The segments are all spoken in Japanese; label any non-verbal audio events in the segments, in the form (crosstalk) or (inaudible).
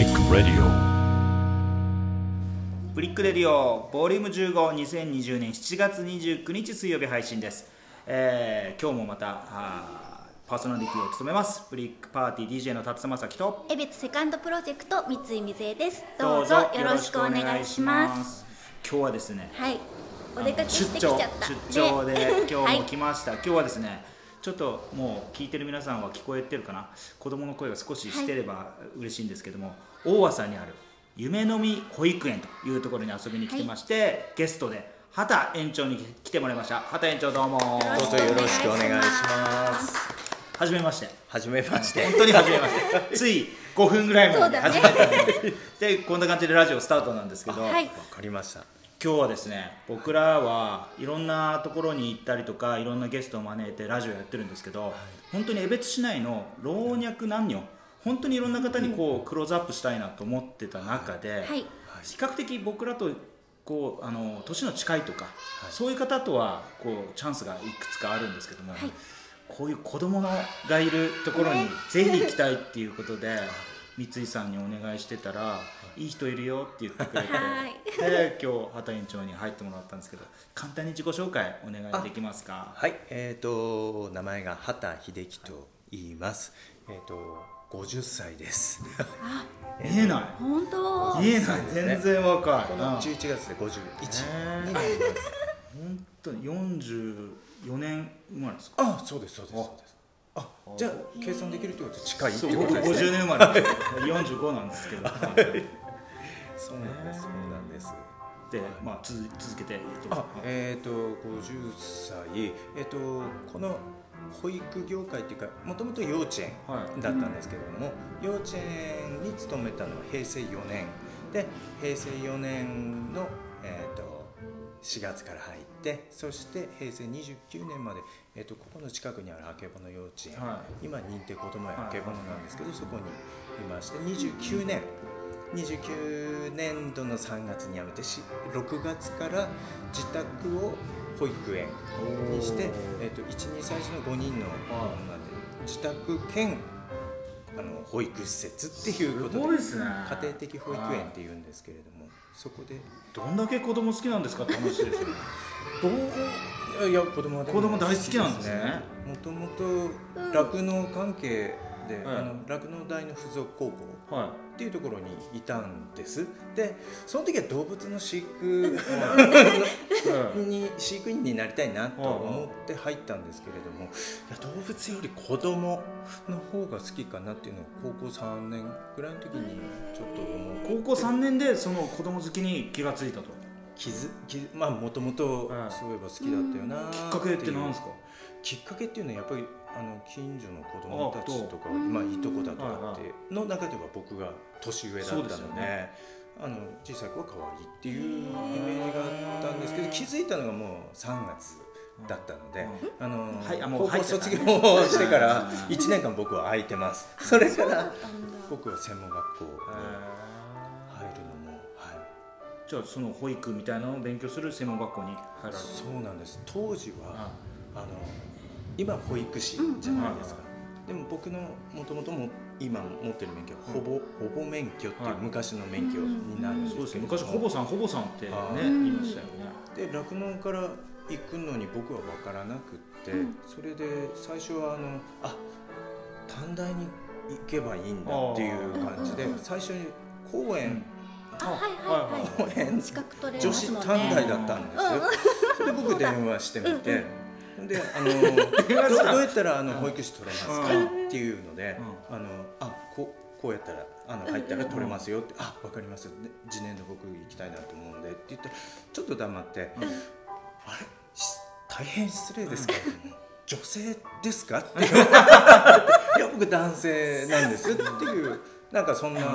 Brick Radio. Brick Radio volume 15 2020年7月29日水曜日配信です、えー今日もまたあーパーソナリティを務めます。ブリックパーティー DJ の辰正樹とエベツセカンドプロジェクト三井水江です。どうぞよろしくお願いします。今日はですねはい。お出かけしてきちゃった。出張で、ね。今日も来はい。ました、今日はですねちょっともう聞いてる皆さんは聞こえてるかな？子供の声が少ししてれば嬉しいんですけども、大和さんにある夢のみ保育園というところに遊びに来てまして、ゲストで畑園長に来てもらいました。畑園長どうも。どどうぞよろしくお願いします。はじめまして。はじめまして。本当にはじめまして。(laughs) つい5分ぐらい前に始めたので、でこんな感じでラジオスタートなんですけど、はい。わかりました。今日はですね僕らはいろんなところに行ったりとかいろんなゲストを招いてラジオやってるんですけど、本当に江別市内の老若男女本当にいろんな方にこうクローズアップしたいなと思ってた中で、はい。比較的僕らとこうあの年の近いとか、そういう方とはこうチャンスがいくつかあるんですけども、はい。こういう子供のがいるところにぜひ行きたいっていうことで三井さんにお願いしてたら「い。い人いるよ」って言ってくれてはい。で今日畑園長に入ってもらったんですけど簡単に自己紹介お願いできますか？はい、えっ、と名前が畑秀樹と言います。えっ、と50歳です。(laughs) 見えない。本当？見えない。全然若いこの11月で51ねになります。本当に44年生まれですか？あ、そうですそうですそうです。あ、じゃあ計算できるってことは近いってことですね。50年生まれ45なんですけど。はい。そうなんですそうなんです。でまあ続続けてどうぞあ、えっ、と50歳。えっ、とこの保育業界っていうかもともと幼稚園はい。だったんですけれども、幼稚園に勤めたのは平成4年。で平成4年の、えー、と4月から入ってそして平成29年まで、えー、とここの近くにあるあけぼの幼稚園、は今認定こども園あけぼのなんですけど、そこにいまして29年。29年度の3月に辞めてし6月から自宅を保育園にして、えー、と12歳児の5人の子供なんで自宅兼あの保育施設っていうことでね。家庭的保育園っていうんですけれどもそこで。どんだけ子供好きなんですかって話ですよね。ど (laughs) ういや子供子供大好きなんですね。もともと酪農関係で、酪農大の附属高校はっていうところにいたんです。でその時は動物の飼育い、に飼育員になりたいなと思って入ったんですけれどもいや動物より子供の方が好きかなっていうのを高校3年ぐらいの時にちょっと思う高校3年でその子供好きに気がついたと気づ気まあもともとはい。そういえば好きだったよなきっかけって何ですか？きっかけっていうのはやっぱりあの近所の子供たちとかあまあいとこだとかはいっての中では僕が年上だったのでね。あの小さい子は可愛いっていうイメージがあったんですけど気づいたのがもう3月だったので、あのはいあもう高校卒業してから1年間僕は空いてます。それから僕は専門学校にじゃあその保育みたいなのを勉強する専門学校に入られたそうなんです。当時は、あの今保育士じゃないですか、でも僕のもともとも今持ってる免許はほぼ、ほぼ免許っていう昔の免許になるんですそうです昔ほぼさんほぼさんってね言いましたよね。で酪農から行くのに僕は分からなくって、それで最初はあのあ短大に行けばいいんだっていう感じで最初に公園、あはいはいはい。資格取れ女子短大ねだったんですよ。で僕電話してみて、であのど (laughs) どうやったらあの保育士取れますかっていうので、あのあこうこうやったらあの入ったら取れますよって、あわかります。で次年度僕行きたいなと思うんでって言ったらちょっと黙って、あれ？し大変失礼ですけれども。女性ですか？って。言われていや僕男性なんですっていうなんかそんなの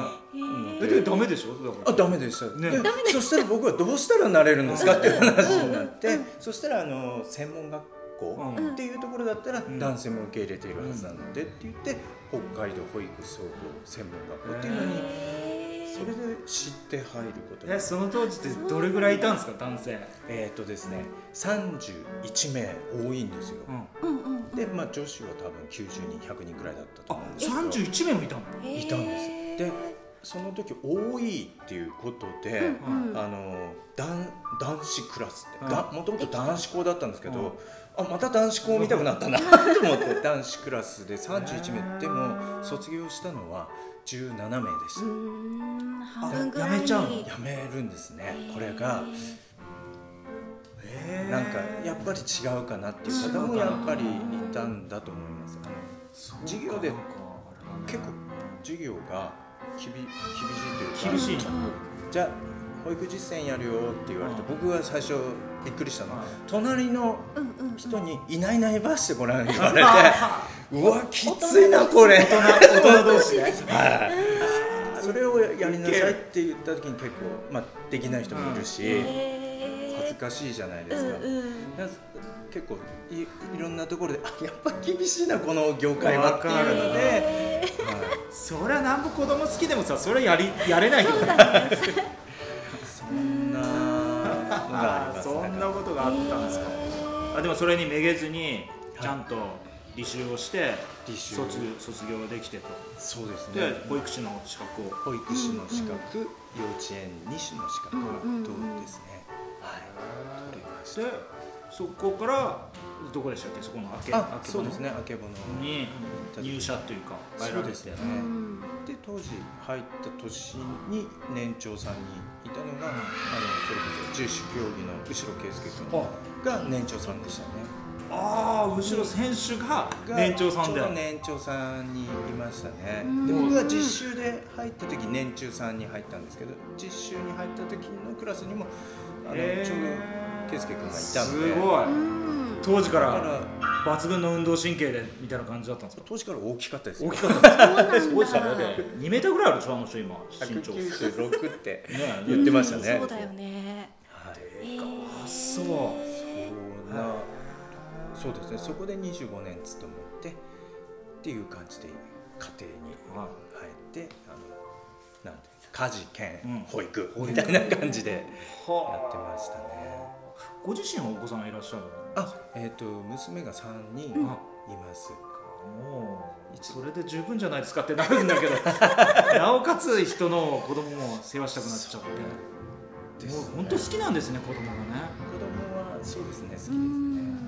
えでダメでしょ？あダメでした、ね。でそしたら僕はどうしたらなれるんですかっていう話になって、そしたらあの専門学校うん。っていうところだったらん。男性も受け入れているはずなのでって言って北海道保育総合専門学校っていうのにそれで知って入ることにえその当時ってどれぐらいいたんですか男性？えっ、とですね31名多いんですよ、うん。うんうんでまあ女子は多分90人100人くらいだったと思うんですけど。31名もいたの？いたんですでその時多いっていうことで、うんあの男男子クラスって、もともと男子校だったんですけど、うん。あまた男子校見たくなったなと思って男子クラスで31名。でも卒業したのは17名でしうた、ん半分ぐらい。やめちゃうの？やめるんですね。これが。なんかやっぱり違うかなっていう方もやっぱりいたんだと思います。授業で結構授業が厳厳しいというか。厳しいのじゃあ保育実践やるよって言われて、うん。僕は最初びっくりしたの。は、はい。隣の人に「いないいないばしてごらん」言われて (laughs) うわきついなこれ。大人同士 (laughs) ではい。それをやりなさいって言った時に結構、まあ、できない人もいるし、へ恥ずかしいじゃないですか、うんうん。だ結構いいろんなところであやっぱ厳しいなこの業界はっていうので、へはい。そりゃなんぼ子供好きでもさそれはやりやれないよね (laughs) がありますそんなことがあったんですか。あでもそれにめげずにちゃんと履修をして卒卒業できてと。そうですでね保育士の資格を。保育士の資格、幼稚園2種の資格はうんうんうん。どうですね、はい。取れました。でそこからどこでしたっけ？そこの明けあ明けそうですね。あけぼの。に入社というか入られてそうですね、うん。で当時入った年に年長さんにいたのが、あのそれこそ重視競技の後ろ圭介君が年長さんでしたね。ああ後ろ選手が年長さんで。ちょうど年長さんにいましたね。うん。で僕が実習で入った時年中さんに入ったんですけど実習に入った時のクラスにもあのちょうど圭介君がいたすんでごい。うん。当時からら。抜群の運動神経でみたいな感じだったんですか？当時から大きかったですよ。大きかったそうなんだすごいですよ。ね2メーターぐらいあるでしょあの人今。身長。ね196って。え言ってましたね、そうだよね。あそう。そんなそうですね。そこで25年勤めてっていう感じで家庭には入ってあのなんていうか家事兼うん。保育みたいな感じでやってはましたね。ご自身はお子さんがいらっしゃるのあ、えっ、と娘が3人いうん。ます。もうそれで十分じゃないですかってなるんだけど。(laughs) なおかつ人の子供も世話したくなっちゃってもう本当好きなんですね子供がね。子供はそうですね好きですうね。ん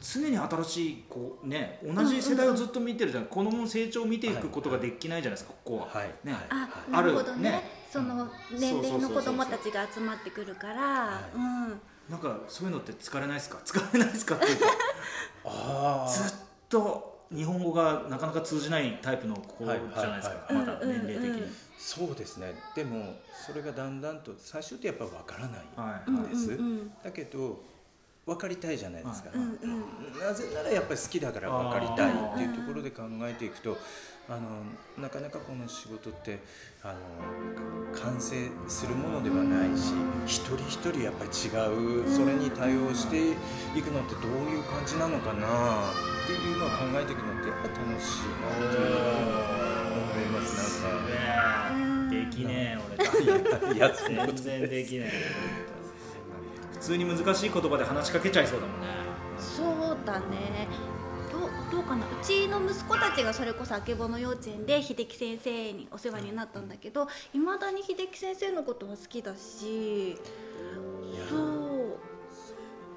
常に新しいこうね同じ世代をずっと見てるじゃん、子供の成長を見ていくことができないじゃないですかここは、はい。ね、はい。あ、あなるるほどね。ね。その年齢の子供たちが集まってくるから、い。うんなんかそういうのって疲れないですか？(laughs) 疲れないですかっていうか。あずっと日本語がなかなか通じないタイプの子じゃないですか、はいはいはい。まだ年齢的に、うん。うんうんそうですね。でもそれがだんだんと最初ってやっぱわからないはいうんです。うんうん。だけど分かりたいじゃないですか。なぜならやっぱり好きだから分かりたいっていうところで考えていくとあのなかなかこの仕事ってあの完成するものではないし一人一人やっぱり違うそれに対応していくのってどういう感じなのかなっていうのを考えていくのってやっぱ楽しいなっていう思います。なんか。できねえ俺。全然できない普通に難しい言葉で話しかけちゃいそうだもんね。そうだね。どうかな？うちの息子たちがそれこそあけぼの幼稚園で秀樹先生にお世話になったんだけどいまだに秀樹先生のことは好きだしそう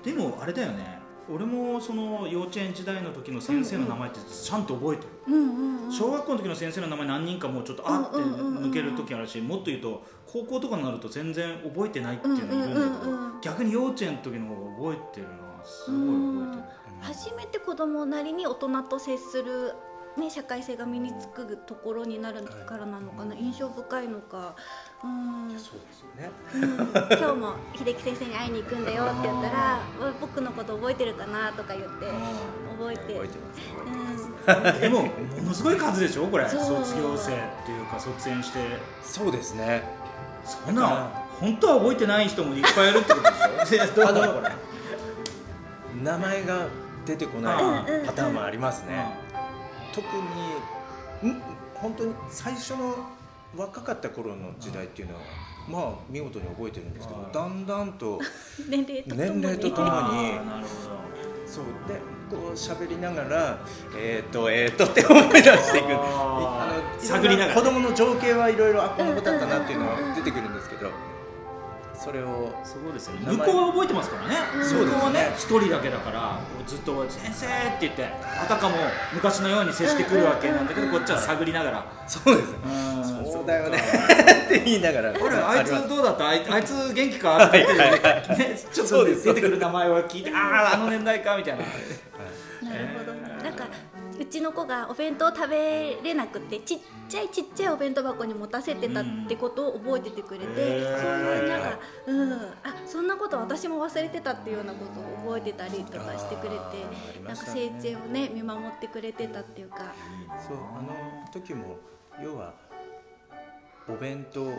でもあれだよね俺もその幼稚園時代の時の先生の名前ってちゃんと覚えてる、うんうんうん。小学校の時の先生の名前何人かもうちょっとあってうんうんうんうん抜ける時あるしもっと言うと高校とかになると全然覚えてないっていうのいるんだけど、うんうんうん。うん逆に幼稚園の時の方が覚えてるなすごい。覚えてる初めて子供なりに大人と接する、ね、社会性が身につくところになるからなのかな、印象深いのか、うん、そうですよね。うん。今日も秀樹先生に会いに行くんだよって言ったら「僕のこと覚えてるかな?」とか言って覚えて。覚えてます。うん。でもものすごい数でしょこれ。卒業生っていうか卒園して。そうですね。そんな本当は覚えてない人もいっぱいいるってことでしょ？(laughs) どうなのこれ。名前が出てこないパターンもありますね。特にん？本当に最初の若かった頃の時代っていうのはまあ見事に覚えてるんですけどはい。だんだんと (laughs) 年齢とともに。年齢とともにあーなるほそうでこう喋りながらえっ、とえっ、とって思い出していくあのい探りながら子供の情景はいろいろあこんなことだったなっていうのは出てくるんですけどそれをそうですよね。向こうは覚えてますからね、そうですね。向こうはね一人だけだからずっと「先生」って言ってあたかも昔のように接してくるわけなんだけどこっちは探りながら。そうです。うん。そうだよね。って言いながら。俺あいつどうだった？あいつ元気か？って言ってねちょっと出てくる名前を聞いてあああの年代かみたいなちの子がお弁当食べれなくてちっちゃいちっちゃいお弁当箱に持たせてたってことを覚えててくれて、へー。そういうなんか、うん、あそんなこと私も忘れてたっていうようなことを覚えてたりとかしてくれて、あーありなんか成長をね見守ってくれてたっていうか、そうあの時も要はお弁当を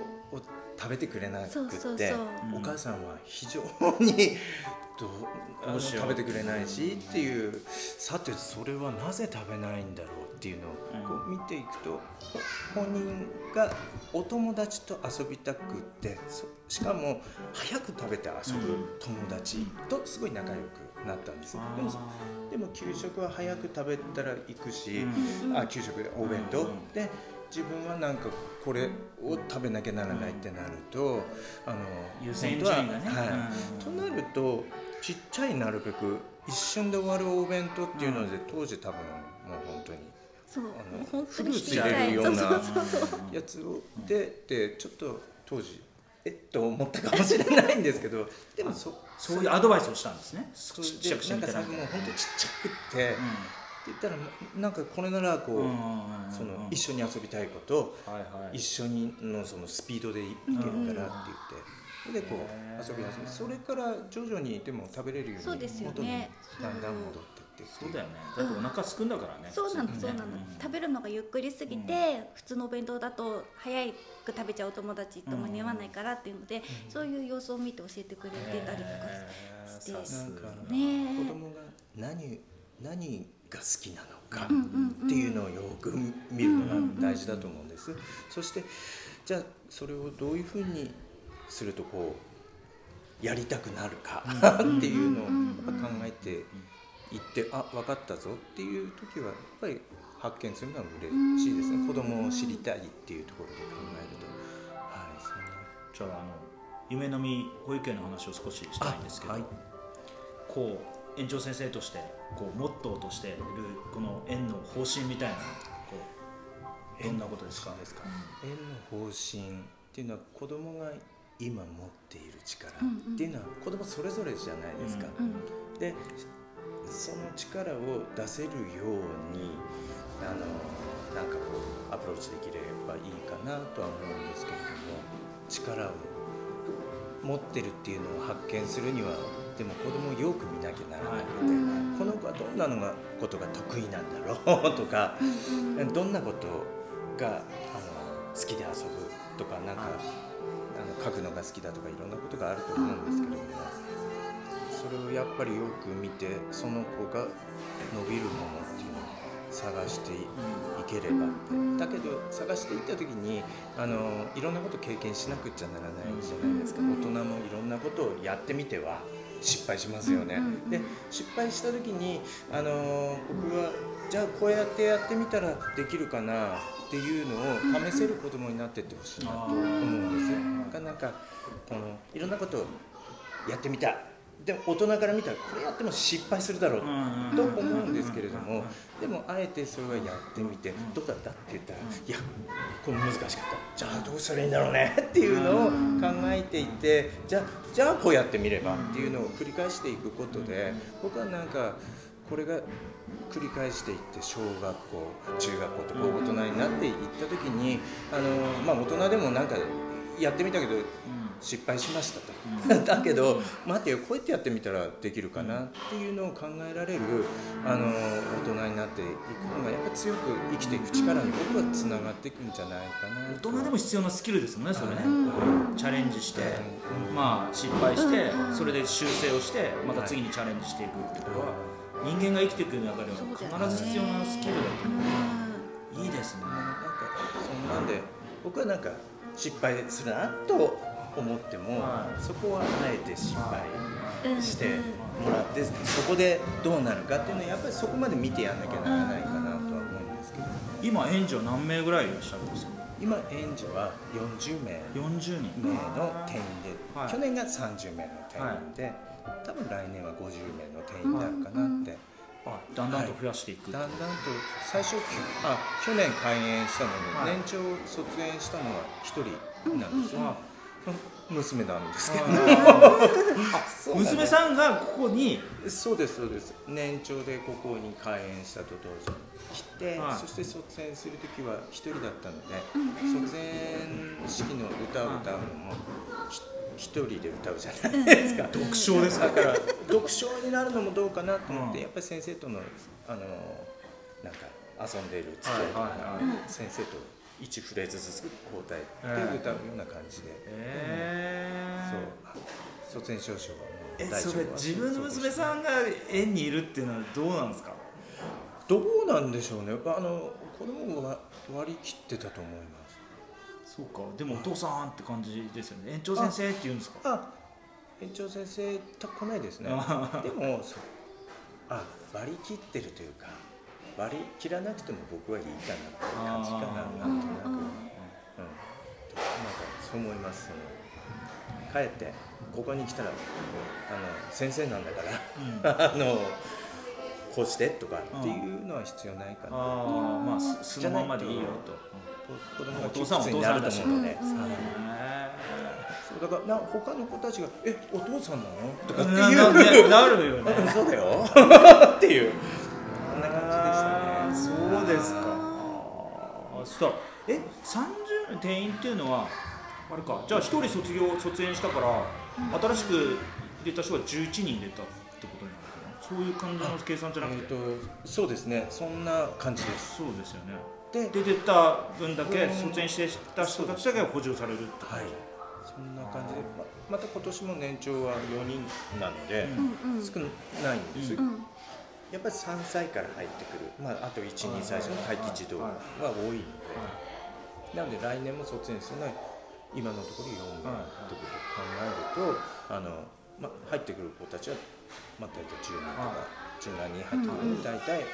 食べてくれなくってそうそうそう。お母さんは非常に (laughs) ど食べてくれないしっていうさてそれはなぜ食べないんだろうっていうのをこう見ていくとほ本人がお友達と遊びたくってそしかも早く食べて遊ぶ友達とすごい仲良くなったんです。でもでも給食は早く食べたら行くし、うん。あ給食でお弁当、うん。で自分はなんかこれを食べなきゃならないってなると、あの優先順位がね。ははい。となるとちっちゃいなるべく一瞬で終わるお弁当っていうので、当時多分もう本当にそう。あのフルーツ入れるようなやつをででちょっと当時えっと思ったかもしれないんですけど (laughs) でもそそういうアドバイスをしたんですね。そちっちゃくして。みたらさもう本当ちっちゃくって、って言ったらなんかこれならこう、うんその一緒に遊びたいこと一緒にのそのスピードでいけるからって言って、でこう遊び始めそれから徐々にでも食べれるようにそうですよ元にねだんだん戻ってってってそうだよね。だってお腹すくんだからねそう。なのそうなの、ん。食べるのがゆっくりすぎて、普通のお弁当だと早く食べちゃうお友達と間に合わないからっていうので、そういう様子を見て教えてくれてたりとかして、さすなんかね子供が何何が好きなのかっていうのをよく見るのが大事だと思うんです。そしてじゃあそれをどういうふうにするとこうやりたくなるかっていうのをやっぱ考えていってあ分かったぞっていう時はやっぱり発見するのは嬉しいですね。子供を知りたいっていうところで考えると。はいそじゃああの夢のみ保育園の話を少ししたいんですけど、あはい。こう園長先生としてこうモットーとしているこの園の方針みたいなこうどんなことですか？ですか園の方針っていうのは子供が今持っている力うんうん。っていうのは子供それぞれじゃないですか、うん。でその力を出せるようにあのなんかこうアプローチできればいいかなとは思うんですけれども力を持ってるっていうのを発見するにはでも子供をよく見なきゃならなくて、うんこの子はどんなのがことが得意なんだろうとか、うんどんなことがあの好きで遊ぶとかなんか、あの書くのが好きだとかいろんなことがあると思うんですけれども、それをやっぱりよく見てその子が伸びるもの探していければって。だけど探していった時にあのいろんなこと経験しなくっちゃならないじゃないですか。大人もいろんなことをやってみては失敗しますよね。で失敗した時にあの僕はじゃあこうやってやってみたらできるかなっていうのを試せる子供になってってほしいなと思うんですよ。なかなかこのいろんなことをやってみたでも大人から見たらこれやっても失敗するだろううんと思うんですけれどもでもあえてそれはやってみてどうだったって言ったらいやこれ難しかった。じゃあどうしたらいいんだろうねっていうのを考えていってじゃあじゃあこうやってみればっていうのを繰り返していくことで僕はなんかこれが繰り返していって小学校中学校とこう大人になっていった時にあのまあ大人でもなんかやってみたけど失敗しましたと、だけど待てよこうやってやってみたらできるかなっていうのを考えられるあの大人になっていくのがやっぱ強く生きていく力に僕はつながっていくんじゃないかな大人でも必要なスキルですもんねそれね、うんチャレンジして、うんまあ失敗して、うん。それで修正をしてまた次にチャレンジしていくってことは、人間が生きていく中では必ず必要なスキルだと思う、いいですね。なんかそんなんで僕はなんか失敗するなと思っても、はい。そこはあえて失敗うんしてもらってそこでどうなるかっていうのはやっぱりそこまで見てやんなきゃならないかなとは思うんですけど。今園児は何名ぐらいいらっしゃるんですか？今園児は40名。40人。名の定員で、はい。去年が30名の定員で、多分来年は50名の定員になるかなって、あだんだんと増やしていく、だんだんと最初あ去年開園したので、はい。年長卒園したのは1人なんですよ、あ娘なんですけど、あ (laughs) そうなんです娘さんがここに。そうですそうです。年長でここに開園したと同時に来て、はい。そして卒園する時は一人だったので、卒園式の歌を歌うのもひ一人で歌うじゃないですか、読書ですか？だから読書になるのもどうかなと思って、うん。やっぱり先生とのあのなんか遊んでいる付き合いとか、はいはいはい。先生と1フレーズずつ交代。で歌うような感じで、えー、そう。卒園証書はもうえ大丈夫。はそれ自分の娘さんが園にいるっていうのはどうなんですか？どうなんでしょうね。あの子供は割り切ってたと思います。そうか。でもお父さんって感じですよね。園長先生って言うんですか？あ園長先生と来ないですね。あ (laughs) でもそうあ割り切ってるというか割り切らなくても僕はいいかなっていう感じかななんとなく、うん。うん。うん、なん。かそう思いますその帰ってここに来たらあの先生なん。だから、あのこうしてとかっていうのは必要ないかな、ああまあすそのままでいいよと子供がお父さん。は窮屈になると思うので、お父さん。だからな他の子たちが「えお父さん。なの?」とかーっていうなるよねそうだよっていうこんな感じでしたね。そうですか。あーそしたらえ30定員っていうのはあれか。じゃあ1人卒業卒園したから新しく入れた人が11人入れたってことになるのかな。そういう感じの計算じゃなくて、えー、とそうですね。そんな感じです。そうですよね。でで出た分だけうん。卒園してた人たちだけが補充されるってはい。そんな感じでままた今年も年長は4人なので、うんうん。少ないんです、うんやっぱり3歳から入ってくる、まあ、あと12歳の待機児童は多いので、なので来年も卒園するのは今のところ4名ということを考えるとあの、まあ、入ってくる子たちは、まあ、大体10人とか10何人入ってくる大体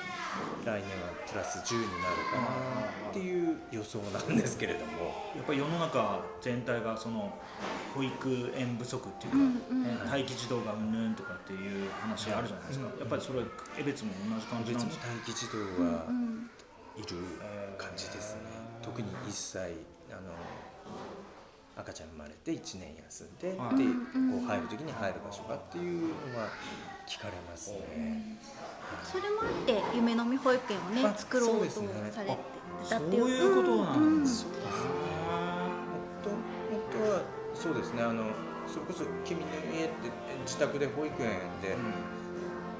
来年はプラス10になるかなっていう予想なんですけれども。やっぱり世の中全体がその保育園不足っていうか、うんうん。ね待機児童がうんぬんとかっていう話あるじゃないですか、うんやっぱりそれ江別も同じ感じ別になんですか？待機児童うん。はうんいる感じですね、特に1歳あの赤ちゃん生まれて1年休んで、はい。でうん。こう入る時に入る場所がっていうのは聞かれますね、それもあって夢のみ保育園をねあ作ろうとされてたそうっていう。いうことなんですそうですね本当本当はそうですね。あのそれこそ「君の家」って自宅で保育園で、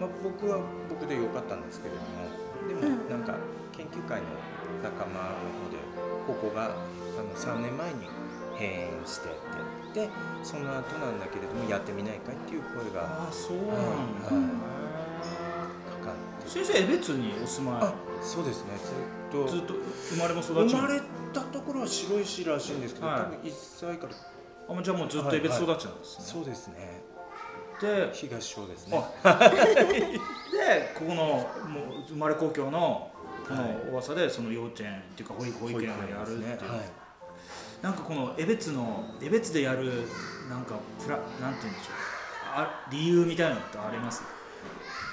まあ、僕は僕でよかったんですけれどもでもうん。なんか研究会の仲間の方でここがあの3年前に閉園しててでその後なんだけれどもやってみないかいっていう声がああそうなんだ、はいへかかってー先生江別にお住まい？あそうですね。ずっとずっと生まれも育ちも生まれたところは白石らしいんですけど、はい。多分1歳からあじゃあもうずっと江別育ちなんですね、そうですね。で東小ですね。あでここのもう生まれ故郷のこのはい。噂でその幼稚園っていうか保育保育園をやるっていう、ね。はいなんかこの江別の江別でやるなんかプラなんて言うんでしょう。あ理由みたいなのってあります？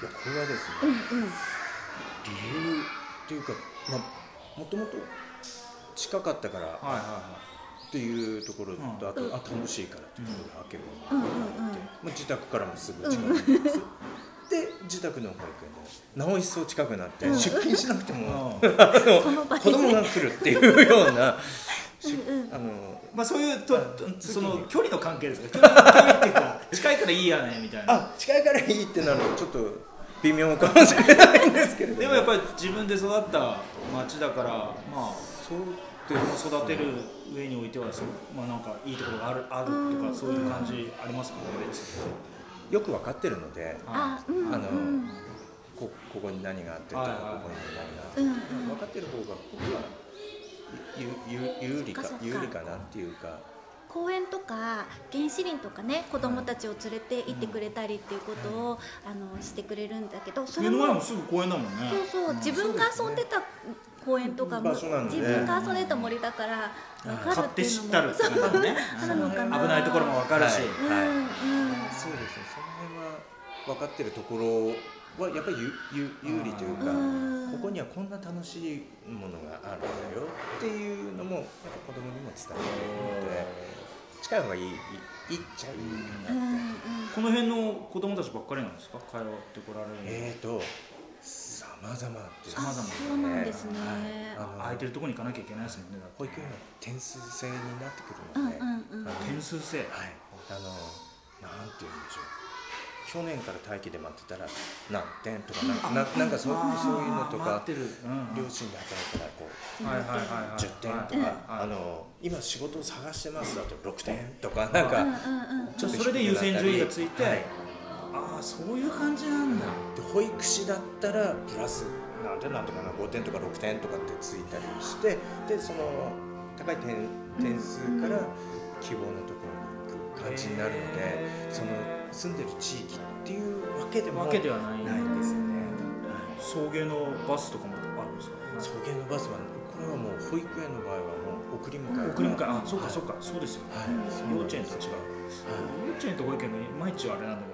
いやこれはですねうんうん。理由っていうか、まあ、もともと近かったからはいはいはっていうところと、うん。あとあ楽しいからっていうところがあけば、うんうんうん。まあ、自宅からもすぐ近くなんです、で自宅の保育園でなお一層近くなって、うん出勤しなくても、い、(laughs) あのその場に子供が来るっていうようなあのまあそういうとうんその距離の関係ですか？距離距離っていうか近いからいいやねみたいな。あ近いからいいってなるとちょっと微妙かもしれないんですけれども。でもやっぱり自分で育った町だからまあそう子供育てる上においてはそうまあなんかいいところがあるあるとかそういう感じありますか？ねよく分かってるのであうんうんあのこここに何があってとか、ここに何があってうんとか、うん。分かってる方が僕は有利か有利か。なっていうか。公園とか原始林とかね子供たちを連れて行ってくれたりっていうことを、あのしてくれるんだけどそれも目の前もすぐ公園だもんね。そうそう、ん。自分が遊んでた公園とかも自分が遊んでた森だから分かる買っていうのも。知ったるって感じだね。あるのかな。危ないところも分かるし、うんはい。うんそうですねその辺は分かってるところはやっぱり有有有利というかうん。ここにはこんな楽しいものがあるんだよ。っていうのもやっぱ子供にも伝えてるので近い方がいいいいっちゃいいかうんなって。この辺の子供たちばっかりなんですか？通ってこられるの、えーと様々です様々そうなんですね。はい。あの空いてるところに行かなきゃいけないですもんね。保育園は点数制になってくうんるので、点数制。はい、あのなんて言うんでしょう去年から待機で待ってたら何点とかなんななんかそうあーそういうのとか両親で働いたらこうはいはいはいはい。10点とか、はいあの今仕事を探してますだと6点とかなんか、うんうんうん。じゃあそれで優先順位がついて、はいああそういう感じなんだ、で保育士だったらプラスなんてなんとかな5点とか6点とかってついたりしてでその高い点点数から希望のところに行く感じになるのでその住んでる地域っていうわけでもわけではない。ないんですよね。送迎のバスとかもあるんですか？送迎のバスはこれはもう保育園の場合はもう送り迎え。送り迎え。あそうかはいそうか。そうですよね、はい。幼稚園と違う、幼稚園と保育園のいまいちあれなんだ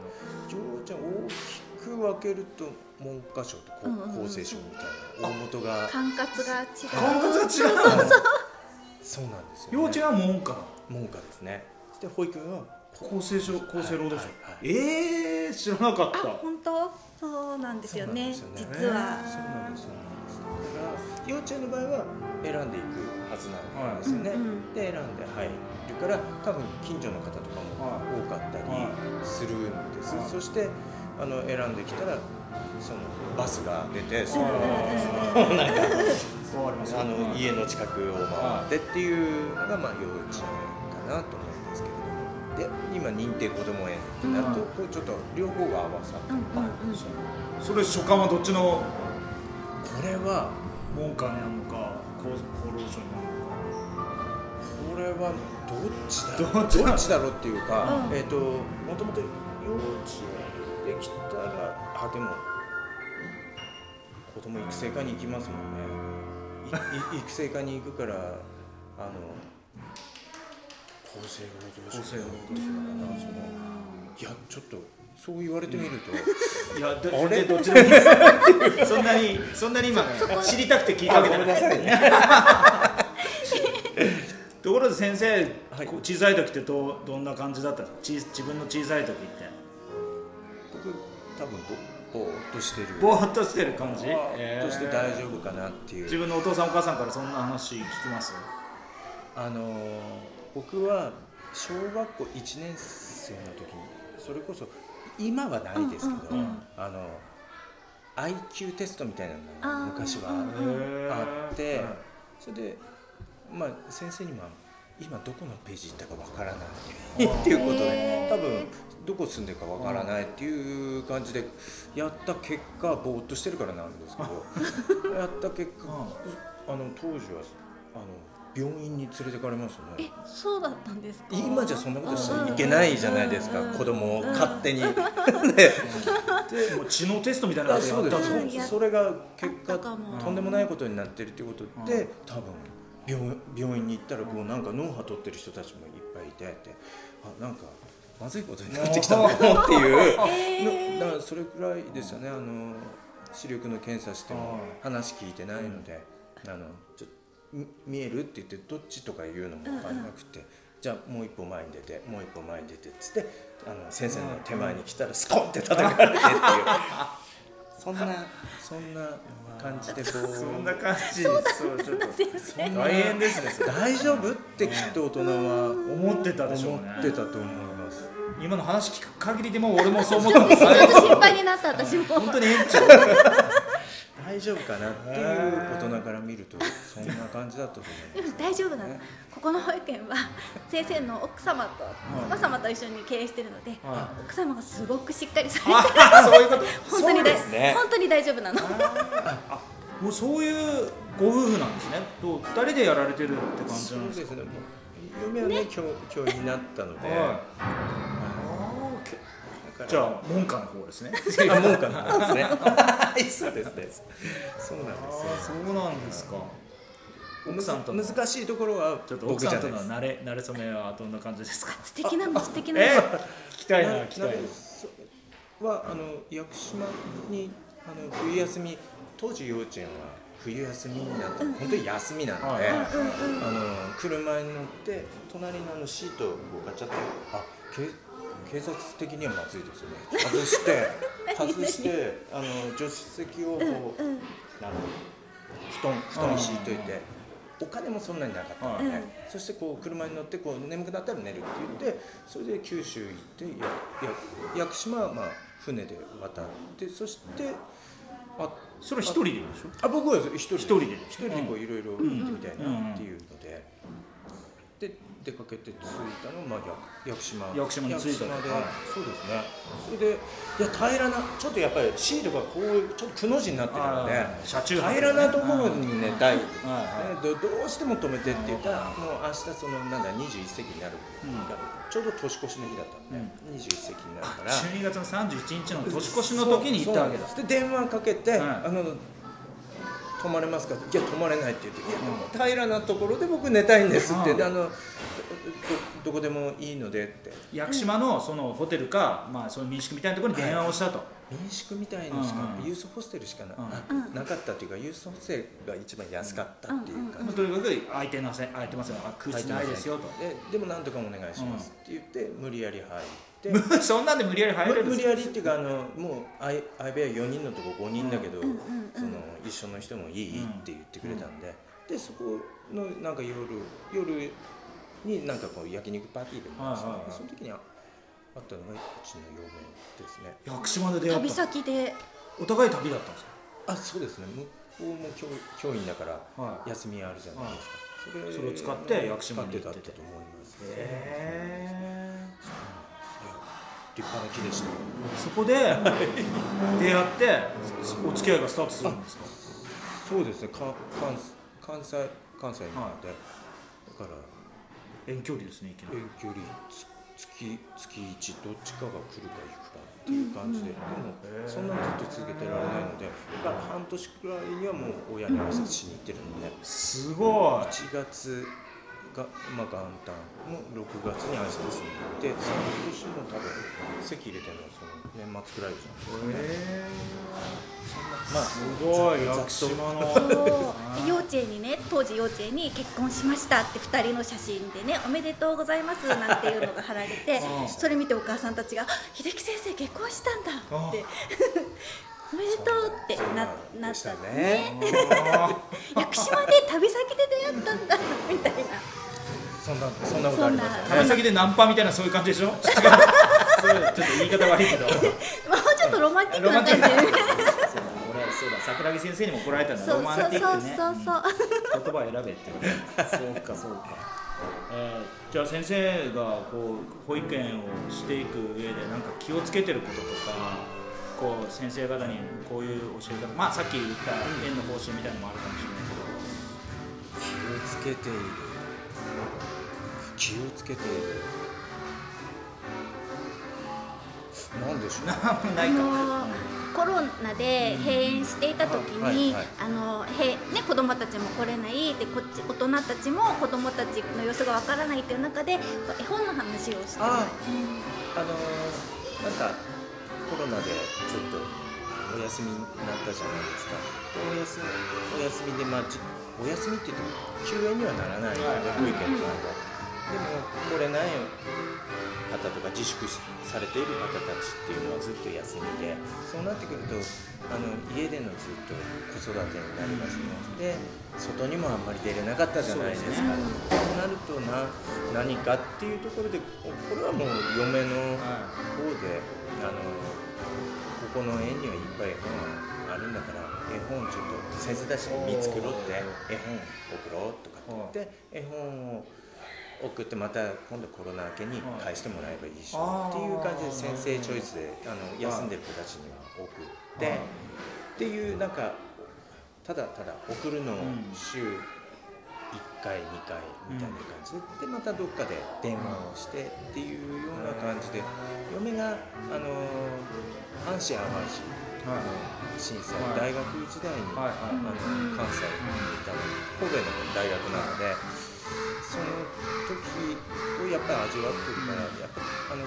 け幼稚園大きく分けると文科省と厚生省みたいな大元が。管轄が違う。管轄が違う (laughs) そうなんですよ、幼稚園は文科。文科ですね。で保育園は厚生省厚生労働省、はいはい。ええー、知らなかった。あ本当？そうなんですよね実は。そうなんですそうなんです。だから幼稚園の場合は選んでいくはずなんですよね、はいうんうん。で選んで入るから多分近所の方とかもはい多かったりはするんです、はい。そしてあの選んできたらそのバスが出てそのうんなんかわかりますあのはい家の近くを回ってっていうのがまあ幼稚園かなと思うんですけれど。もで今認定こども園ってなるとこうちょっと両方が合わさって、うんうんうん。それ所管はどっちの？これは文科になるのか厚厚労省になるのか。これはどっちだどっちだ？どっちだろうっていうか、うん。えっ、ともともと幼稚園できたらあでも子供育成課に行きますもんね。育成課に行くからあの厚生労働省厚生労働省かなそのいやちょっとそう言われてみると、いやどあれ？全然どっちでもいいです (laughs) そんなにそんなに今知りたくて聞いたわけじゃない。ところで先生、小さい時ってどうどんな感じだったち自分の小さい時って。僕多分ぼぼーっとしてる。ぼーっとしてる感じ？ぼーっとして大丈夫かなっていう。自分のお父さんお母さんからそんな話聞きます？あのー僕は小学校1年生の時にそれこそ今はないですけど、うんうんうん。あの IQ テストみたいなのが昔はうんあって、はいそれでまあ先生にも今どこのページ行ったかわからないっていうことで多分どこ住んでるかわからないっていう感じでやった結果ぼーっとしてるからなんですけど (laughs) やった結果あの当時はあの病院に連れてかれましたね。えそうだったんですか？今じゃそんなことしちゃいけないじゃないですかうん子供を勝手に。(laughs) ででもう知能テストみたいなのそうです。ったんです。ようんやそそれが結果とんでもないことになってるっていうことで多分病病院に行ったらこうなんか脳波取ってる人たちもいっぱいいてってあなんかまずいことになってきたのかもっていう。の (laughs) だからそれくらいですよね。あの視力の検査しても話聞いてないのであの見えるって言ってどっちとか言うのも分からなくて。じゃあもう一歩前に出てもう一歩前に出てっつってあの先生の手前に来たらスコンって叩かれてっていう。(laughs) そんなそんな感じでこう。(laughs) そんな感じ。そうちょっと大変ですね大丈夫ってきっと大人は思ってたでしょうね。思ってたと思います。今の話聞く限りでも俺もそう思ったんです心配になった私も。本当に園長大丈夫かなっていう大人から見るとそんな感じだったと思いまでも大丈夫なの。ここの保育園は先生の奥様とお母様と一緒に経営してるので、は奥様がすごくしっかりされてあそういうこと？本当にですね。本当に大丈夫なの。あもうそういうご夫婦なんですね。と二人でやられてるって感すじなんですか？そうですね。もう嫁はね。教教員になったので、はいじゃあ門下の方ですね。(laughs) あ門下の方ですね。は (laughs) いそうですねそうなんですよ。そうなんですか。奥さんとの。難しいところはちょっと奥さんとの慣れ (laughs) 慣れ初めはどんな感じですか？素敵なの素敵なの。え聞きたいなな聞きたいはあの屋久島にあの冬休み当時幼稚園は冬休みになって、本当に休みなので、あの車に乗って隣のあのシートをガチャってあ警警察的にはまずいですよね。外して (laughs) 外してあの助手席をこう、うんあの布団布団に敷いといて。お金もそんなになかったので、うん。そしてこう車に乗ってこう眠くなったら寝るって言ってそれで九州行ってやや屋久島はまあ船で渡ってそしてあそれ一人でいいでしょ？あ僕は一人で一人で。一人でこういろいろ見てみたいなっていうので、で出かけて着いたのはまあ屋屋久島。屋久島に着いたで、はい。そうですね。それでいや平らなちょっとやっぱりシールがこうちょっとくの字になってるのであー車中泊平らなところに寝たい、ねはいどどうしても止めてって言ったらもう明日そのなんだ21世紀になる、ちょうど年越しの日だったんで、21世紀になるから。12月の31日の年越しの時に行ったわけだ。で電話かけて、はい。あの泊まれますか？いや泊まれないって言って「いやでも平らなところで僕寝たいんです」って、あのどこでもいいのでって。屋久島のそのホテルか、まあ、その民宿みたいなところに電話をしたと、民宿みたいのしか、うんうん。ユースホステルしかな,、うん。なかったっていうかユースホステルが一番安かったっていう感じまあとにかく空いてなせ空いてますよあ空室ないですよと。ででもなんとかお願いしますって言って、無理やり入って。(laughs) そんなんで無理やり入れるんです無理やりっていうかあのもう相相部屋4人のとこ5人だけど、その一緒の人もいいって言ってくれたんで、でそこのなんか夜夜になんかこう焼肉パーティーでもあはいはいその時にああったのがうちの嫁ですね。屋久島で出会旅った先で。お互い旅だったんですか？あそうですね。向こうも教教員だからはい。休みあるじゃないですか、それそれを使って屋久島に行って。てたと思います。へいや立派な木でした。よそこで出会ってお付き合いがスタートするんですか？そうですね。か関関西関西なので、だから遠距離ですねいきなり。遠距離つ月月一どっちかが来るか行くかっていう感じで、でもそんなのずっと続けてられないのでやっぱ半年くらいにはもう親に挨拶しに行ってるのですごい。1月が、まあ、元旦の6月に挨拶に行ってその年も多分籍入れてるのはその年末くらいじゃないですか。ね。まあすごい屋ざっと久島のそう幼稚園にね当時幼稚園に結婚しましたって2人の写真でねおめでとうございますなんていうのが貼られて (laughs) う。んそれ見てお母さんたちが「秀樹先生結婚したんだ」って「(laughs) おめでとう」ってななったね。(laughs) 屋久島で旅先で出会ったんだみたいなそんなそんなことありましたそん旅先でナンパみたいなそういう感じでしょ？違うちょっと言い方悪いけど。もうちょっとロマンティックな感じ。でそうだ桜木先生にも怒られたんだ。そうロマンティックね。そうそうそう言葉を選べってそうかそうか、えーじゃあ先生がこう保育園をしていく上でなんか気をつけてることとかこう先生方にこういう教え方まあさっき言った園の方針みたいなのもあるかもしれないけど。気をつけている気をつけているなんでしょう。ないかあのコロナで閉園していた時に、はいはいはい。あのへね子供たちも来れないでこっち大人たちも子供たちの様子がわからないという中で絵本の話をしてあうあのーなんかコロナでちょっとお休みになったじゃないですか。でお休み。お休みでまあじお休みって言っても休園にはならない。保育園とかでも来れない方とか自粛されている方たちっていうのはずっと休みでそうなってくるとあの家でのずっと子育てになりますね。で外にもあんまり出れなかったじゃないですか。そうですそうなるとな何かっていうところでここれはもう嫁の方であのここの園にはいっぱい絵本あるんだから絵本ちょっと先生たちに見繕って絵本送ろうとかって言って絵本を送ってまた今度コロナ明けに返してもらえばいいしっていう感じで先生チョイスであの休んでる子たちには送ってっていうなんかただただ送るのを週1回2回みたいな感じで,、でまたどっかで電話をしてっていうような感じで嫁があの阪神・淡路の震災、はい。大学時代に、あの関西にいたの神戸の大学なのでその時をやっぱり味わってるからやっぱあの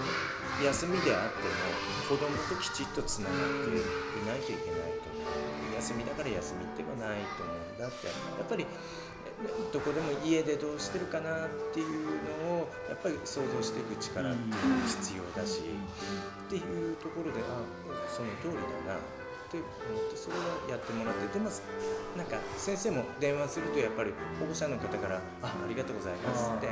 休みであっても子供ときちっとつながっていないといけないと思う休みだから休みではないと思うんだってやっぱりどこでも家でどうしてるかなっていうのをやっぱり想像していく力っていうのが必要だしっていうところであその通りだな。って思ってそれはやってもらってでもなんか先生も電話するとやっぱり保護者の方から「あありがとうございます」ってっ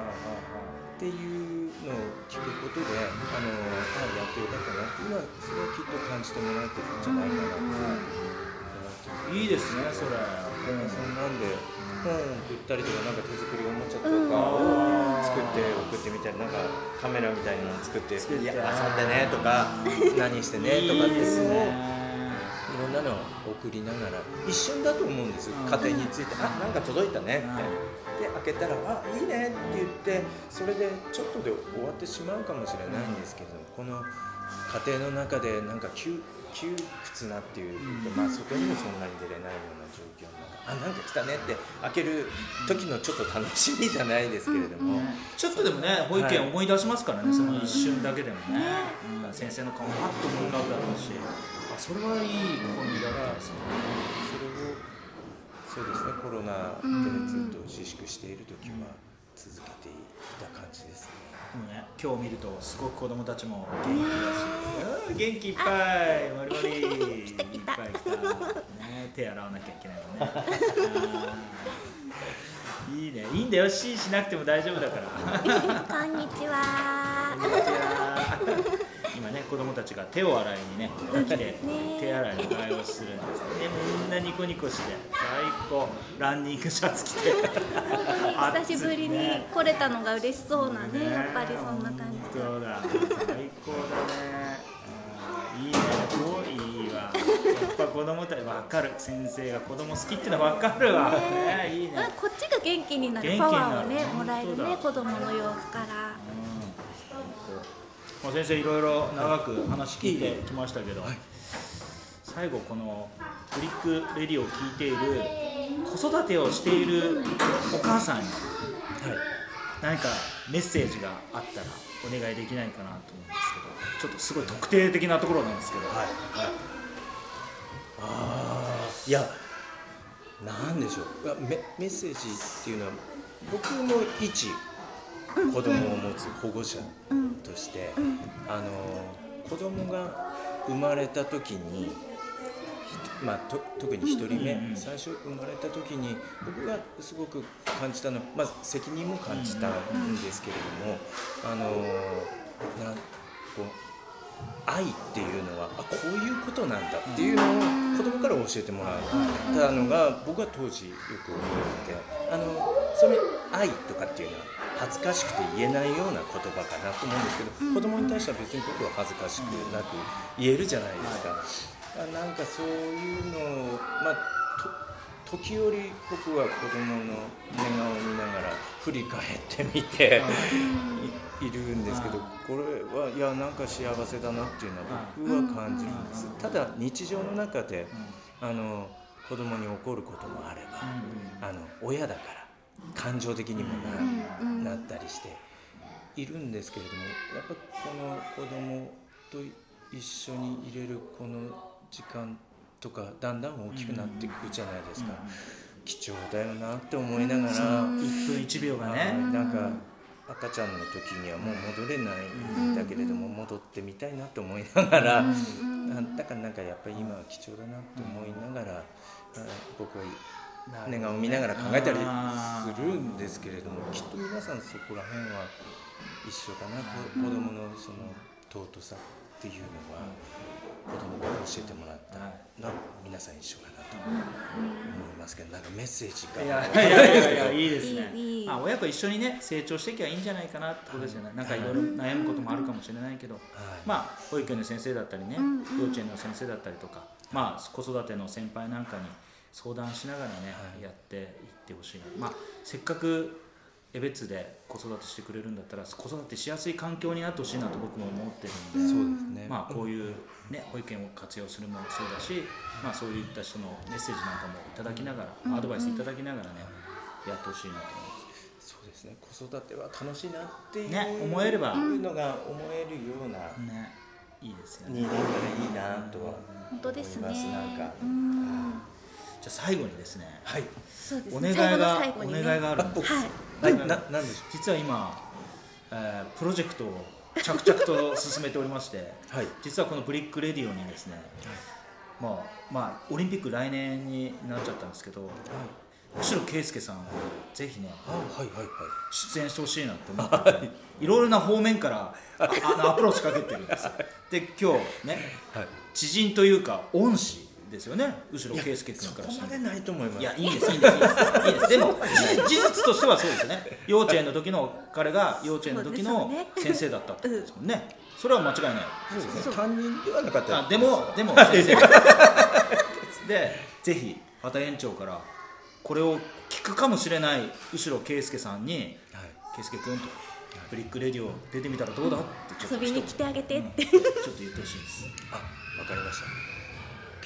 ていうのを聞くことであのあやってよかったなっていうのはそれはきっと感じてもらえてるんじゃないかなって思っていいですねそれ。そんなんで本を売ったりとかなんか手作りおもちゃとかを作って送ってみたりなんかカメラみたいなのを作って。遊んでねとか何してねとかっていうのをいろんなのを送りながら一瞬だと思うんですうん。家庭について「あなんか届いたね」って。で開けたら「あいいね」って言ってそれでちょっとで終わってしまうかもしれないんですけれどもこの家庭の中でなんか窮窮屈なっていう、まあ、外にもそんなに出れないような状況の中あなんか来たねって開ける時のちょっと楽しみじゃないですけれども、ちょっとでもね保育園思い出しますからね、はい。その一瞬だけでもね、うん。先生の顔もパッと思い浮かぶだろうし。あそれはいいコンビだ。ったですねそれをそうですねコロナでずっと自粛している時は続けていた感じですね。でもね今日見るとすごく子供たちも元気だし、うん元気いっぱいまるまるいっぱい来た、ね、手洗わなきゃいけないもんね。(laughs) いいね。いいんだよ。C しなくても大丈夫だから。(laughs) こんにちは。こんにちは今ね子供たちが手を洗いにね来てね。手洗いの替えをするんですね。みんなニコニコして最高ランニングシャツ着て。(laughs) 久しぶりに来れたのが嬉しそうなねやっぱりそんな感じでそうだ。最高だね。いいね。こういいわ。やっぱ子供たち分かる。先生が子供好きってのは分かるわ。ねいいね。あこっちが元気になるパワーをねもらえるね子供の様子からまあ、先生いろいろ長く話聞いてきましたけど、最後このクリックレディを聞いている子育てをしているお母さんにはい。何かメッセージがあったらお願いできないかなと思うんですけどちょっとすごい特定的なところなんですけど、はい。はい。ああいやなんでしょう。いやメメッセージっていうのは僕も一子供を持つ保護者として、あの子供が生まれた時にまあ、と特に1人目、最初生まれた時に僕がすごく感じたのは、まず責任も感じたんですけれども、あのなんこう愛っていうのはあこういうことなんだっていうのを子供から教えてもらったのが僕は当時よく覚えててあのそれ愛とかっていうのは恥ずかしくて言えないような言葉かなと思うんですけど子供に対しては別に僕は恥ずかしくなく言えるじゃないですか。あなんかそういうのを、まあ、と時折僕は子供の寝顔を見ながら振り返ってみてい。いるんですけどこれはいやなんか幸せだなっていうのは僕は感じるんです。ただ日常の中であの子供に起こることもあればあの親だから感情的にもななったりしているんですけれどもやっぱこの子供と一緒にいれるこの時間とかだんだん大きくなっていくじゃないですか、貴重だよなって思いながら、1分1秒がはい。ね、なんか赤ちゃんの時にはもう戻れないんだけれども、戻ってみたいなと思いながら、なんだからなんかやっぱり今は貴重だなと思いながら、あ僕は寝顔を見ながら考えたりするんですけれどもきっと皆さんそこら辺は一緒かな、こ子供のその尊さっていうのは子供から教えてもらったのは皆さん一緒かなと思いますけどなんかメッセージが。いやいやいやいやいいですね。あ、親子一緒にね成長していけばいいんじゃないかなってことですよね。なんかいろいろ悩むこともあるかもしれないけど、はい。まあ保育園の先生だったりね、幼稚園の先生だったりとかまあ子育ての先輩なんかに相談しながらね、はい。やっていってほしいな、まあ、せっかく江別で子育てしてくれるんだったら子育てしやすい環境になってほしいなと僕も思ってるんで、そうですね。まあ、こういう、ね、保育園を活用するもそうだし、まあ、そういった人のメッセージなんかもいただきながら、アドバイスいただきながらね、やってほしいなと思います。そうですね。子育ては楽しいなっていうね思えれば。のが思えるようなね、いいですよね。になったらいいなとは思います。なんか。うんじゃあ最後にですね、はい。そうですお願いがね。お願いがあるんです。はい。はい。ななんでしょ実は今、えープロジェクトを着々と進めておりまして、うはい。実はこの Brick Radio にですね、まあまあオリンピック来年になっちゃったんですけど、後ろ圭介さんをぜひねあはいはいはい。出演してほしいなって思ってて、い。ろいろな方面からああのアプローチかけてるんです。(laughs) よ。で今日ねはい。知人というか恩師ですよね。後ろ圭介君そからしても。こまでないと思います。いやいいんですいいんですいいんです。いいんですでも事実としてはそうですよね。幼稚園の時の彼が幼稚園の時の先生だったってことですもんね。それは間違いない。そうですね。担任ではなかった。あでもでも先生 (laughs) でぜひ畑園長からこれを聞くかもしれない後ろ圭介さんにはい「圭介君とBrick Radio 出てみたらどうだ?」ってちょっと遊びに来てあげてって。うん。ちょっと言ってほしいです。あわかりました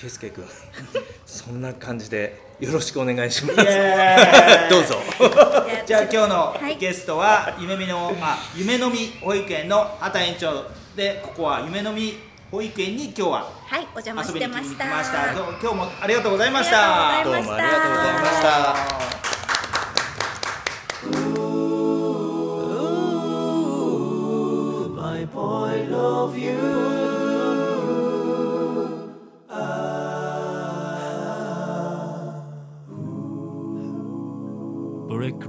圭介君。(laughs) そんな感じでよろしくお願いします。(laughs) どうぞ。じゃあ今日のはい。ゲストは夢見の、あ、夢のみ保育園の畑園長でここは夢のみ保育園に今日ははいお邪魔し遊びに来てました。ました。どうも今日もありがとうございました。どうもありがとうございました。ブレック・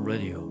ラディオ